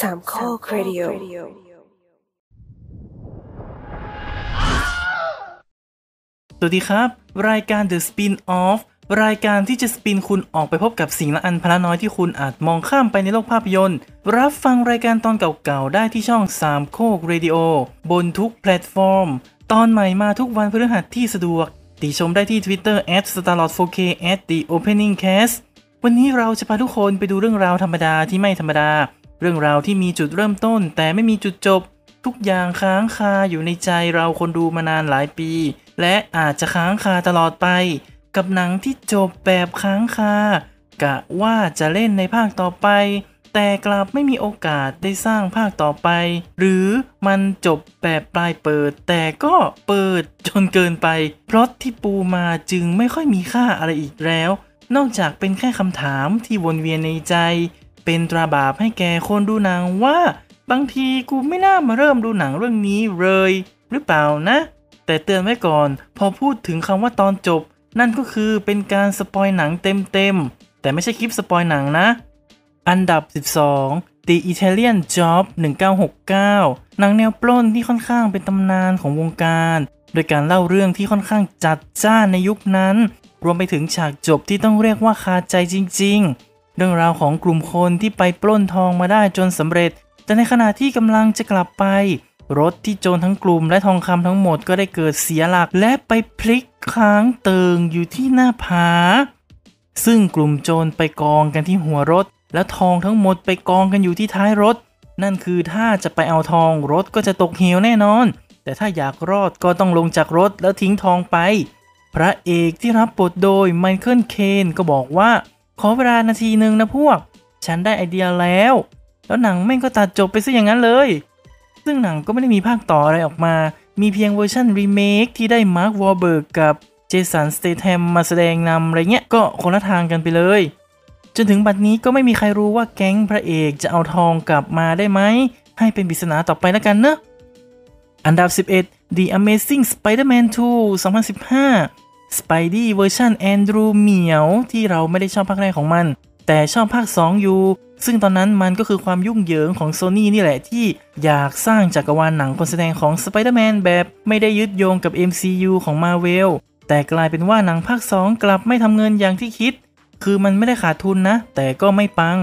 สามโครดิโอสวัสดีครับ รายการ The Spin Off รายการที่จะ spin คุณออกไปพบกับสิ่งละอันพันละน้อยที่คุณอาจมองข้ามไปในโลกภาพยนตร์ รับฟังรายการตอนเก่าๆ ได้ที่ช่องสามโคกเรดิโอบนทุกแพลตฟอร์ม ตอนใหม่มาทุกวันพฤหัสที่สะดวก ติชมได้ที่ Twitter @starlord4k @the opening cast วันนี้เราจะพาทุกคนไปดูเรื่องราวธรรมดาที่ไม่ธรรมดา เรื่องราวที่มีจุดเริ่มต้น แต่ไม่มีจุดจบ ทุกอย่างค้างคาอยู่ในใจเราคนดูมานานหลายปี และอาจจะค้างคาตลอดไป กับหนังที่จบแบบค้างคากะว่าจะเล่นในภาคต่อไป แต่กลับไม่มีโอกาสได้สร้างภาคต่อไป หรือมันจบแบบปลายเปิด แต่ก็เปิดจนเกินไปเพราะที่ปูมาจึงไม่ค่อยมีค่าอะไรอีกแล้ว นอกจากเป็นแค่คำถามที่วนเวียนในใจ เป็นตราบาปให้แกคนดูหนังว่า บางทีกูไม่น่ามาเริ่มดูหนังเรื่องนี้เลย หรือเปล่านะ แต่เตือนไว้ก่อน พอพูดถึงคำว่าตอนจบ นั่นก็คือเป็นการ spoil หนังเต็มๆ แต่ไม่ใช่คลิป spoil หนังนะ อันดับ 12 The Italian Job 1969 หนังแนวปล้นที่ค่อนข้างเป็นตำนานของวงการ โดยการเล่าเรื่องที่ค่อนข้างจัดจ้านในยุคนั้น รวมไปถึงฉากจบที่ต้องเรียกว่าคาใจจริง ๆ เรื่องราวของกลุ่มคนที่ไปปล้นทองมาได้จนสำเร็จ แต่ในขณะที่กำลังจะกลับไป รถที่โจรทั้งกลุ่มและทองคำทั้งหมดก็ได้เกิดเสียหลักและไปพลิกค้างเติงอยู่ที่หน้าผา ซึ่งกลุ่มโจรไปกองกันที่หัวรถ แล้วทองทั้งหมดไปกองกันอยู่ที่ท้ายรถ นั่นคือถ้าจะไปเอาทองรถก็จะตกเหวแน่นอน แต่ถ้าอยากรอดก็ต้องลงจากรถแล้วทิ้งทองไป พระเอกที่รับบทโดยไมเคิลเคนก็บอกว่า ขอเวลานาทีหนึ่งนะพวก ฉันได้ไอเดียแล้ว แล้วหนังแม่งก็ตัดจบไปซะอย่างนั้นเลย ซึ่งหนังก็ไม่ได้มีภาคต่ออะไรออกมา มีเพียงเวอร์ชันรีเมคที่ได้มาร์ควอร์เบิร์กกับเจสันสเตแ a มมาแสดงนำอะไรเงี้ย ก็คนละทางกันไปเลย จนถึงบัดนี้ก็ไม่มีใครรู้ว่าแก๊งพระเอกจะเอาทองกลับมาได้ไหม ให้เป็นปริศนาต่อไปแล้วกันเนอะอันดับ 11 The Amazing Spider-Man 2 2015 Spidey เวอร์ชันแอนดรูเหมียวที่เราไม่ได้ชอบภาคแรกของมัน แต่ชอบภาค 2 อยู่ ซึ่งตอนนั้นมันก็คือความยุ่งเหยิงของโซ n y นี่แหละที่อยากสร้างจักรวาลหนังคนแสดงของ Spider-Man แบบไม่ได้ยึดโยงกับ MCU ของ Marvel แต่กลายเป็นว่าหนังภาค 2 กลับไม่ทำเงินอย่างที่คิด คือมันไม่ได้ขาดทุนนะ แต่ก็ไม่ปัง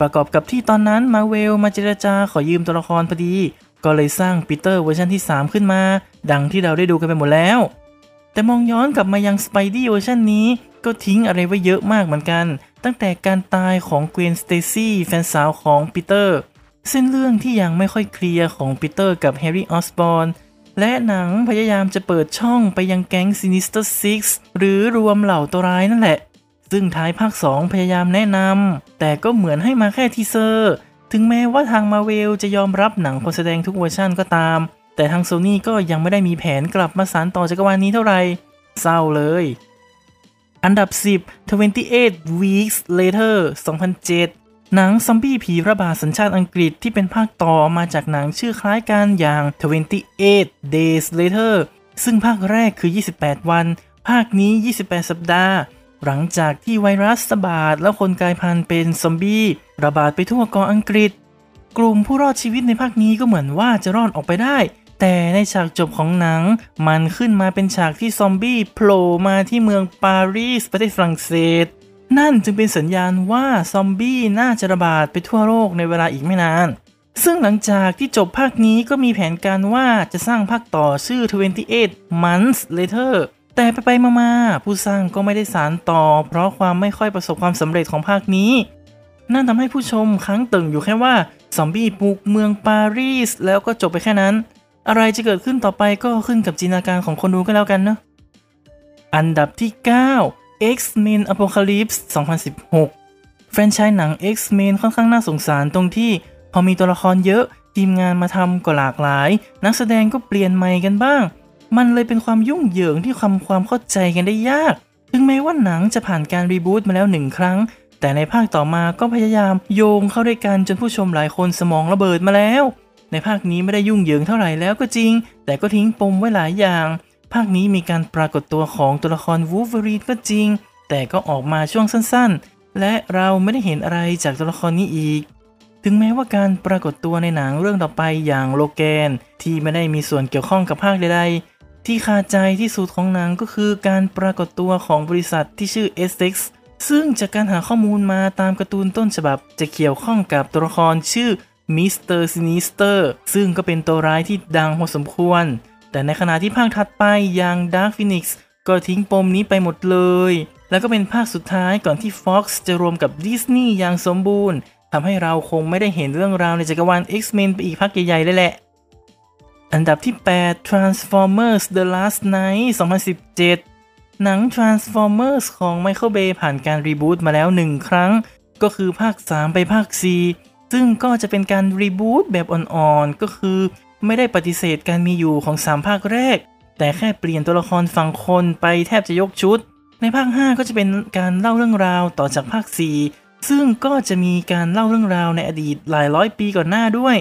ประกอบกับที่ตอนนั้น Marvel มาเจรจาขอยืมตัวละครพอดี ก็เลยสร้างปีเตอร์เวอร์ชันที่ 3 ขึ้นมา ดังที่เราได้ดูกันไปหมดแล้ว แต่มองย้อนกลับมายัง Spidey เวอร์ชันนี้ ก็ทิ้งอะไรไว้เยอะมากเหมือนกัน ตั้งแต่การตายของเกวนสเตซี่แฟนสาวของปีเตอร์เส้นเรื่องที่ยังไม่ค่อยเคลียร์ของปีเตอร์กับแฮร์รี่ออสบอร์นและหนังพยายามจะเปิดช่องไปยังแก๊ง Sinister Six หรือรวมเหล่าตัวร้ายนั่นแหละ ซึ่งท้ายภาค 2 พยายามแนะนำ แต่ก็เหมือนให้มาแค่ teaser ถึงแม้ว่าทางมาเวลจะยอมรับหนังคนแสดงทุกเวอร์ชันก็ตาม แต่ทางโซนี่ก็ยังไม่ได้มีแผนกลับมาสานต่อจักรวาลนี้เท่าไหร่เศร้าเลย อันดับ 10 28 Weeks Later 2007 หนังซอมบี้ผีระบาดสัญชาติอังกฤษที่เป็นภาคต่อมาจากหนังชื่อคล้ายกันอย่าง 28 Days Later ซึ่งภาคแรกคือ 28 วัน ภาคนี้ 28 สัปดาห์ หลังจากที่ไวรัสระบาดแล้วคนกลายพันธุ์เป็นซอมบี้ระบาดไปทั่วเกาะอังกฤษ กลุ่มผู้รอดชีวิตในภาคนี้ก็เหมือนว่าจะรอดออกไปได้ แต่ในฉากจบของหนัง มันขึ้นมาเป็นฉากที่ซอมบี้โผล่มาที่เมืองปารีสประเทศฝรั่งเศส นั่นจึงเป็นสัญญาณว่าซอมบี้น่าจะระบาดไปทั่วโลกในเวลาอีกไม่นาน ซึ่งหลังจากที่จบภาคนี้ก็มีแผนการว่าจะสร้างภาคต่อชื่อ 28 Months Later แต่ไปไปมามาผู้สร้างก็ไม่ได้สารต่อ เพราะความไม่ค่อยประสบความสำเร็จของภาคนี้ นั่นทำให้ผู้ชมค้างตึงอยู่แค่ว่าซอมบี้ปุกเมืองปารีสแล้วก็จบไปแค่นั้น อะไรจะเกิดขึ้นต่อไปก็ขึ้นกับจินตนาการของคนดูก็แล้วกันเนาะอันดับที่ 9 X-Men Apocalypse 2016 แฟรนไชส์หนัง X-Men ค่อนข้างน่าสงสารตรงที่ พอมีตัวละครเยอะ ทีมงานมาทำก็หลากหลาย นักแสดงก็เปลี่ยนใหม่กันบ้าง มันเลยเป็นความยุ่งเหยิงที่ทำความเข้าใจกันได้ยาก ถึงแม้ว่าหนังจะผ่านการ reboot มาแล้วหนึ่งครั้ง แต่ในภาคต่อมาก็พยายามโยงเข้าด้วยกันจนผู้ชมหลายคนสมองระเบิดมาแล้ว ในภาคนี้ไม่ได้ยุ่งเหยิงเท่าไหร่แล้วก็จริง แต่ก็ทิ้งปมไว้หลายอย่าง ภาคนี้มีการปรากฏตัวของตัวละครวูฟเวอรีนก็จริง แต่ก็ออกมาช่วงสั้นๆ และเราไม่ได้เห็นอะไรจากตัวละครนี้อีก ถึงแม้ว่าการปรากฏตัวในหนังเรื่องต่อไปอย่างโลแกน ที่ไม่ได้มีส่วนเกี่ยวข้องกับภาคใดๆ ที่คาใจที่สุดของหนังก็คือการปรากฏตัวของบริษัทที่ชื่อ Essex ซึ่งจากการหาข้อมูลมาตามการ์ตูนต้นฉบับจะเกี่ยวข้องกับตัวละครชื่อ มิสเตอร์ซินิสเตอร์ซึ่งก็เป็นตัวร้ายที่ดังพอสมควร แต่ในขณะที่ภาคถัดไปอย่าง Dark Phoenix ก็ทิ้งปมนี้ไปหมดเลย แล้วก็เป็นภาคสุดท้ายก่อนที่ Fox จะรวมกับดิสนีย์อย่างสมบูรณ์ทำให้เราคงไม่ได้เห็นเรื่องราวในจักรวาล X-Men ไปอีกพักใหญ่ๆเลยแหละ อันดับที่ 8 Transformers The Last Night 2017 หนัง Transformers ของ Michael Bay ผ่านการรีบูตมาแล้วหนึ่งครั้ง ก็คือภาค 3 ไปภาค 4 ซึ่งก็จะเป็นการรีบูตแบบอ่อนๆ ก็คือไม่ได้ปฏิเสธการมีอยู่ของ 3 ภาคแรก แต่แค่เปลี่ยนตัวละครฝั่งคนไปแทบจะยกชุด ในภาค 5 ก็จะเป็นการเล่าเรื่องราวต่อจากภาค 4 ซึ่งก็จะมีการเล่าเรื่องราวในอดีตหลายร้อยปีก่อนหน้าด้วย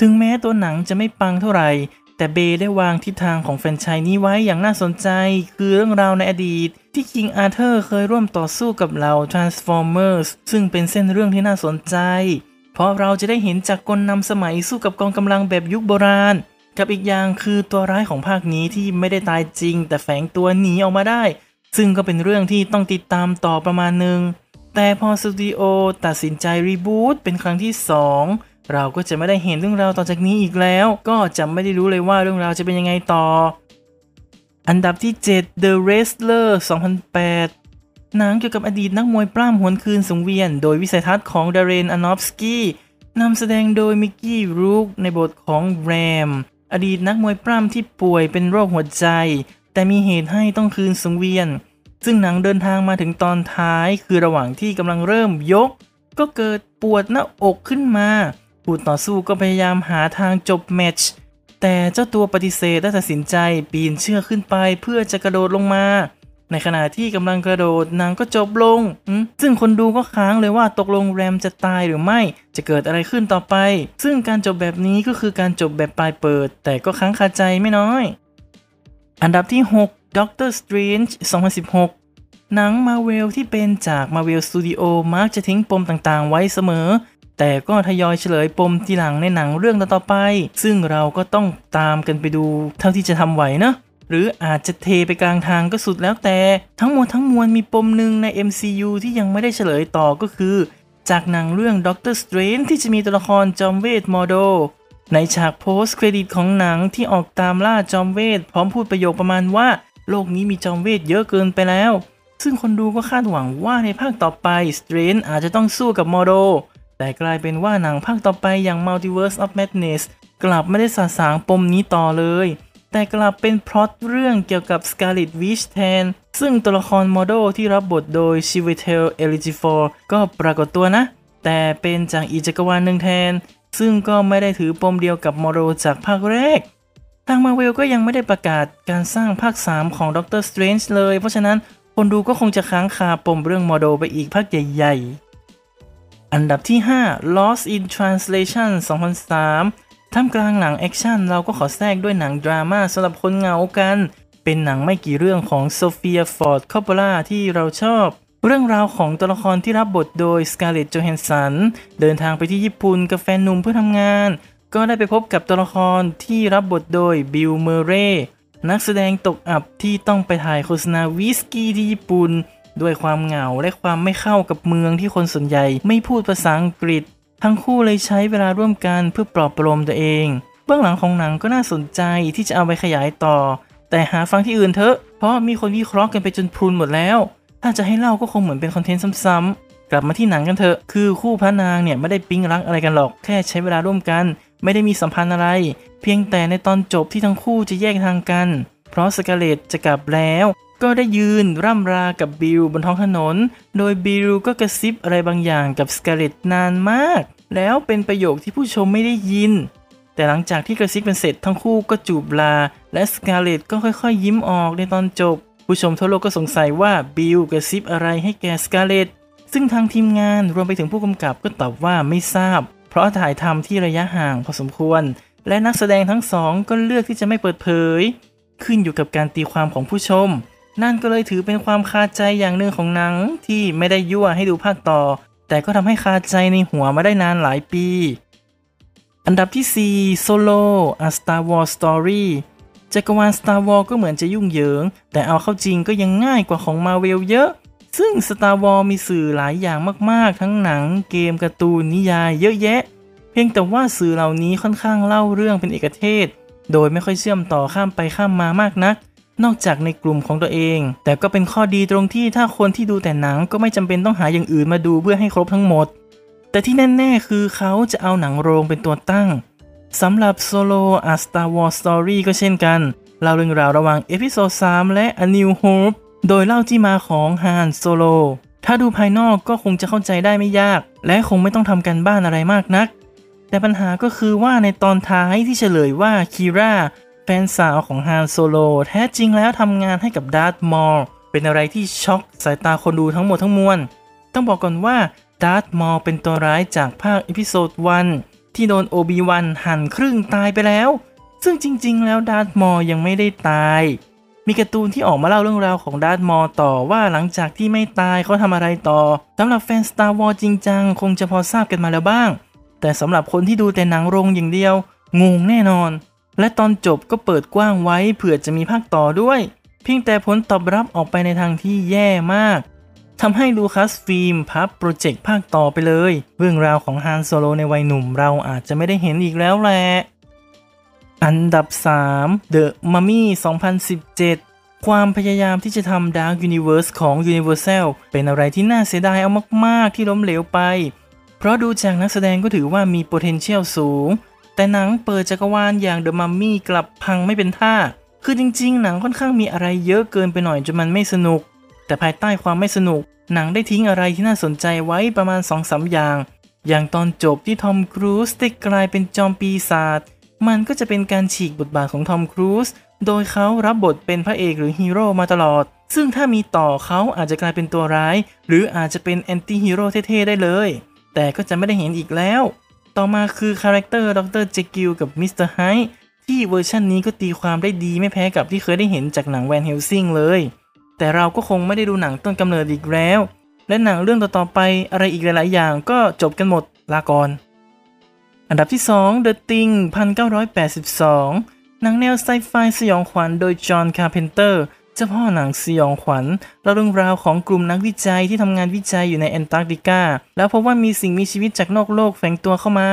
ถึงแม้ตัวหนังจะไม่ปังเท่าไหร่ แต่เบย์ได้วางทิศทางของแฟนชส์นี้ไว้อย่างน่าสนใจ คือเรื่องราวในอดีตที่คิงอาร์เธอร์เคยร่วมต่อสู้กับเหล่า Transformers ซึ่งเป็นเส้นเรื่องที่น่าสนใจ เพราะเราจะได้เห็นจากกลนำสมัยสู้กับกองกำลังแบบยุคโบราณ กับอีกอย่างคือตัวร้ายของภาคนี้ที่ไม่ได้ตายจริง แต่แฝงตัวหนีออกมาได้ ซึ่งก็เป็นเรื่องที่ต้องติดตามต่อประมาณหนึ่งแต่พอสตูดิโอตัดสินใจรีบูตเป็นครั้งที่ 2 เราก็จะไม่ได้เห็นเรื่องราวต่อจากนี้อีกแล้ว ก็จะไม่ได้รู้เลยว่าเรื่องราวจะเป็นยังไงต่อ อันดับที่ 7 The Wrestler 2008 หนังเกี่ยวกับอดีตนักมวยปล้ำหวนคืนสังเวียน โดยวิสัยทัศน์ของดาร์เรนอโรนอฟสกี้นำแสดงโดยมิกกี้รูกในบทของแรม อดีตนักมวยปล้ำที่ป่วยเป็นโรคหัวใจ แต่มีเหตุให้ต้องคืนสังเวียน ซึ่งหนังเดินทางมาถึงตอนท้ายคือระหว่างที่กำลังเริ่มยก ก็เกิดปวดหน้าอกขึ้นมาผู้ต่อสู้ก็พยายามหาทางจบแมตช์แต่เจ้าตัวปฏิเสธและตัดสินใจปีนเชือกขึ้นไปเพื่อจะกระโดดลงมา ในขณะที่กำลังกระโดดนางก็จบลง ซึ่งคนดูก็ค้างเลยว่าตกลงแรมจะตายหรือไม่ จะเกิดอะไรขึ้นต่อไป ซึ่งการจบแบบนี้ก็คือการจบแบบปลายเปิด แต่ก็ค้างคาใจไม่น้อย อันดับที่ 6 Doctor Strange 2016หนังมาเวลที่เป็นจาก Marvel Studio มักจะทิ้งปมต่างๆ ไว้เสมอ แต่ก็ทยอยเฉลยปมทีหลังในหนังเรื่องต่อๆไป ซึ่งเราก็ต้องตามกันไปดูเท่าที่จะทำไหวนะ หรืออาจจะเทไปกลางทางก็สุดแล้วแต่ ทั้งหมดทั้งมวลมีปมหนึ่งใน MCU ที่ยังไม่ได้เฉลยต่อก็คือ จากหนังเรื่อง Doctor Strange ที่จะมีตัวละครจอมเวทมอร์โด ในฉากโพสเครดิตของหนังที่ออกตามล่าจอมเวท พร้อมพูดประโยคประมาณว่า โลกนี้มีจอมเวทเยอะเกินไปแล้ว ซึ่งคนดูก็คาดหวังว่าในภาคต่อไป Strange อาจจะต้องสู้กับมอร์โดแต่กลายเป็นว่าหนังภาคต่อไปอย่าง Multiverse of Madness กลับไม่ได้สาสางปมนี้ต่อเลย แต่กลับเป็นพล็อตเรื่องเกี่ยวกับ Scarlet Witch แทน ซึ่งตัวละครโมโดที่รับบทโดย c h i v e t e l Ejiofor ก็ปรากฏตัวนะ แต่เป็นจากอีจักรวาลหนึ่งแทน ซึ่งก็ไม่ได้ถือปมเดียวกับโมโดจากภาคแรก ทางมาเวลก็ยังไม่ได้ประกาศการสร้างภาค 3 ของ Doctor Strange เลย เพราะฉะนั้นคนดูก็คงจะค้างคาปมเรื่องโมโดไปอีกภาคใหญ่ ๆ อันดับที่ 5 Lost in Translation 2003 ท่ามกลางหนังแอคชั่นเราก็ขอแทรกด้วยหนังดราม่าสำหรับคนเหงากัน เป็นหนังไม่กี่เรื่องของโซเฟียฟอร์ดคอปโปล่าที่เราชอบ เรื่องราวของตัวละครที่รับบทโดยสกาเลตโจแฮนสันเดินทางไปที่ญี่ปุ่นกับแฟนหนุ่มเพื่อทำงาน ก็ได้ไปพบกับตัวละครที่รับบทโดยบิลเมอร์เรย์นักแสดงตกอับที่ต้องไปถ่ายโฆษณาวิสกี้ที่ญี่ปุ่นด้วยความเหงาและความไม่เข้ากับเมืองที่คนส่วนใหญ่ไม่พูดภาษาอังกฤษ ทั้งคู่เลยใช้เวลาร่วมกันเพื่อปลอบประโลมตัวเอง เบื้องหลังของหนังก็น่าสนใจที่จะเอาไปขยายต่อ แต่หาฟังที่อื่นเถอะ เพราะมีคนวิเคราะห์กันไปจนพรุนหมดแล้ว ถ้าจะให้เล่าก็คงเหมือนเป็นคอนเทนต์ซ้ำๆ กลับมาที่หนังกันเถอะ คือคู่พระนางเนี่ยไม่ได้ปิ๊งรักอะไรกันหรอก แค่ใช้เวลาร่วมกัน ไม่ได้มีสัมพันธ์อะไร เพียงแต่ในตอนจบที่ทั้งคู่จะแยกทางกัน เพราะสกาเลตจะกลับแล้ว ก็ได้ยืนร่ำลากับบิลบนท้องถนน โดยบิลก็กระซิบอะไรบางอย่างกับสกาเลตนานมาก แล้วเป็นประโยคที่ผู้ชมไม่ได้ยิน แต่หลังจากที่กระซิบกันเสร็จทั้งคู่ก็จูบลา และสกาเลตก็ค่อยๆ ยิ้มออกในตอนจบ ผู้ชมทั่วโลกก็สงสัยว่าบิลกระซิบอะไรให้แก่สกาเลตซึ่งทางทีมงานรวมไปถึงผู้กำกับก็ตอบว่าไม่ทราบ เพราะถ่ายทำที่ระยะห่างพอสมควร และนักแสดงทั้งสองก็เลือกที่จะไม่เปิดเผย ขึ้นอยู่กับการตีความของผู้ชม นั่นก็เลยถือเป็นความคาใจอย่างหนึ่งของหนังที่ไม่ได้ยั่วให้ดูภาคต่อ แต่ก็ทำให้คาใจในหัวมาได้นานหลายปี อันดับที่ 4 Solo A Star Wars Story จักรวาล Star Wars ก็เหมือนจะยุ่งเหยิง แต่เอาเข้าจริงก็ยังง่ายกว่าของ Marvel เยอะ ซึ่ง Star Wars มีสื่อหลายอย่างมาก ๆ ทั้งหนัง เกมการ์ตูนนิยายเยอะแยะ เพียงแต่ว่าสื่อเหล่านี้ค่อนข้างเล่าเรื่องเป็นเอกเทศ โดยไม่ค่อยเชื่อมต่อข้ามไปข้ามมามากนัก นอกจากในกลุ่มของตัวเอง แต่ก็เป็นข้อดีตรงที่ถ้าคนที่ดูแต่หนังก็ไม่จำเป็นต้องหาอย่างอื่นมาดูเพื่อให้ครบทั้งหมด แต่ที่แน่ ๆ คือเขาจะเอาหนังโรงเป็นตัวตั้งสำหรับ Solo A Star Wars Story ก็เช่นกันเล่าเรื่องราวระหว่าง Episode 3และ A New Hope โดยเล่าที่มาของ Han Solo ถ้าดูภายนอกก็คงจะเข้าใจได้ไม่ยาก และคงไม่ต้องทำการบ้านอะไรมากนัก แต่ปัญหาก็คือว่าในตอนท้ายที่เฉลยว่าคีรา แฟนสาวของฮานโซโล แท้จริงแล้วทำงานให้กับดาร์ธมอลเป็นอะไรที่ช็อกสายตาคนดูทั้งหมดทั้งมวล ต้องบอกก่อนว่าดาร์ธมอลเป็นตัวร้ายจากภาค Episode 1ที่โดนโอบีวันหั่นครึ่งตายไปแล้ว ซึ่งจริง ๆ แล้วดาร์ธมอลยังไม่ได้ตาย มีการ์ตูนที่ออกมาเล่าเรื่องราวของดาร์ธมอลต่อว่าหลังจากที่ไม่ตายเขาทำอะไรต่อสำหรับแฟน Star Wars จริงจังคงจะพอทราบกันมาแล้วบ้าง แต่สำหรับคนที่ดูแต่หนังโรงอย่างเดียวงงแน่นอน และตอนจบก็เปิดกว้างไว้เผื่อจะมีภาคต่อด้วย เพียงแต่ผลตอบรับออกไปในทางที่แย่มากทำให้ลูคัสฟิล์มพับโปรเจกต์ภาคต่อไปเลย เรื่องราวของฮานโซโลในวัยหนุ่มเราอาจจะไม่ได้เห็นอีกแล้วแหละอันดับ 3 The Mummy 2017 ความพยายามที่จะทำ Dark Universe ของ Universal เป็นอะไรที่น่าเสียดายเอามาก ๆ ที่ล้มเหลวไป เพราะดูจากนักแสดงก็ถือว่ามี potential สูง แต่หนังเปิดจักรวาลอย่าง The Mummy กลับพังไม่เป็นท่า คือจริงๆ หนังค่อนข้างมีอะไรเยอะเกินไปหน่อยจนมันไม่สนุก แต่ภายใต้ความไม่สนุก หนังได้ทิ้งอะไรที่น่าสนใจไว้ประมาณ2-3อย่าง อย่างตอนจบที่ทอมครูซได้กลายเป็นจอมปีศาจ มันก็จะเป็นการฉีกบทบาทของทอมครูซ โดยเขารับบทเป็นพระเอกหรือฮีโร่มาตลอด ซึ่งถ้ามีต่อเขาอาจจะกลายเป็นตัวร้าย หรืออาจจะเป็น anti-hero เท่ๆได้เลย แต่ก็จะไม่ได้เห็นอีกแล้ว ต่อมาคือ character ดร.เจคิลกับมิสเตอร์ไฮด์ที่เวอร์ชันนี้ก็ตีความได้ดีไม่แพ้กับที่เคยได้เห็นจากหนังแวนเฮลซิงเลย แต่เราก็คงไม่ได้ดูหนังต้นกำเนิดอีกแล้ว และหนังเรื่องต่อๆไปอะไรอีกหลายๆ อย่างก็จบกันหมดลาก่อน อันดับที่ 2 The Thing 1982 หนังแนวไซไฟสยองขวัญโดยจอห์นคาร์เพนเตอร์ เจ้าพ่อหนังสยองขวัญเล่าเรื่องราวของกลุ่มนักวิจัยที่ทำงานวิจัยอยู่ในแอนตาร์กติกา แล้วพบว่ามีสิ่งมีชีวิตจากนอกโลกแฝงตัวเข้ามา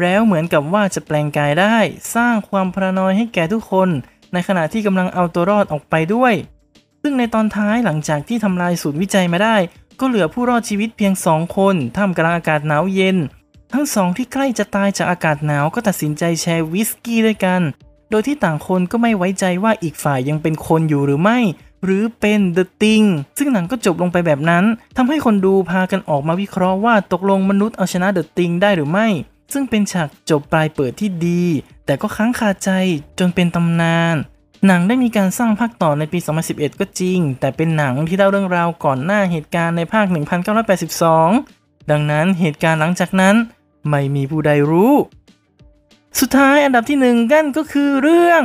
แล้วเหมือนกับว่าจะแปลงกายได้ สร้างความ paranoid ให้แก่ทุกคน ในขณะที่กำลังเอาตัวรอดออกไปด้วย ซึ่งในตอนท้ายหลังจากที่ทำลายศูนย์วิจัยมาได้ ก็เหลือผู้รอดชีวิตเพียงสองคนท่ามกลางอากาศหนาวเย็น ทั้งสองที่ใกล้จะตายจากอากาศหนาวก็ตัดสินใจแชร์วิสกี้ด้วยกัน โดยที่ต่างคนก็ไม่ไว้ใจว่าอีกฝ่ายยังเป็นคนอยู่หรือไม่ หรือเป็น The Thing ซึ่งหนังก็จบลงไปแบบนั้นทำให้คนดูพากันออกมาวิเคราะห์ว่าตกลงมนุษย์เอาชนะ The Thing ได้หรือไม่ ซึ่งเป็นฉากจบปลายเปิดที่ดี แต่ก็ค้างคาใจจนเป็นตำนานหนังได้มีการสร้างภาคต่อในปี 2011 ก็จริง แต่เป็นหนังที่เล่าเรื่องราวก่อนหน้าเหตุการณ์ในภาค 1982 ดังนั้นเหตุการณ์หลังจากนั้น ไม่มีผู้ใดรู้ สุดท้ายอันดับที่หนึ่งกันก็คือเรื่อง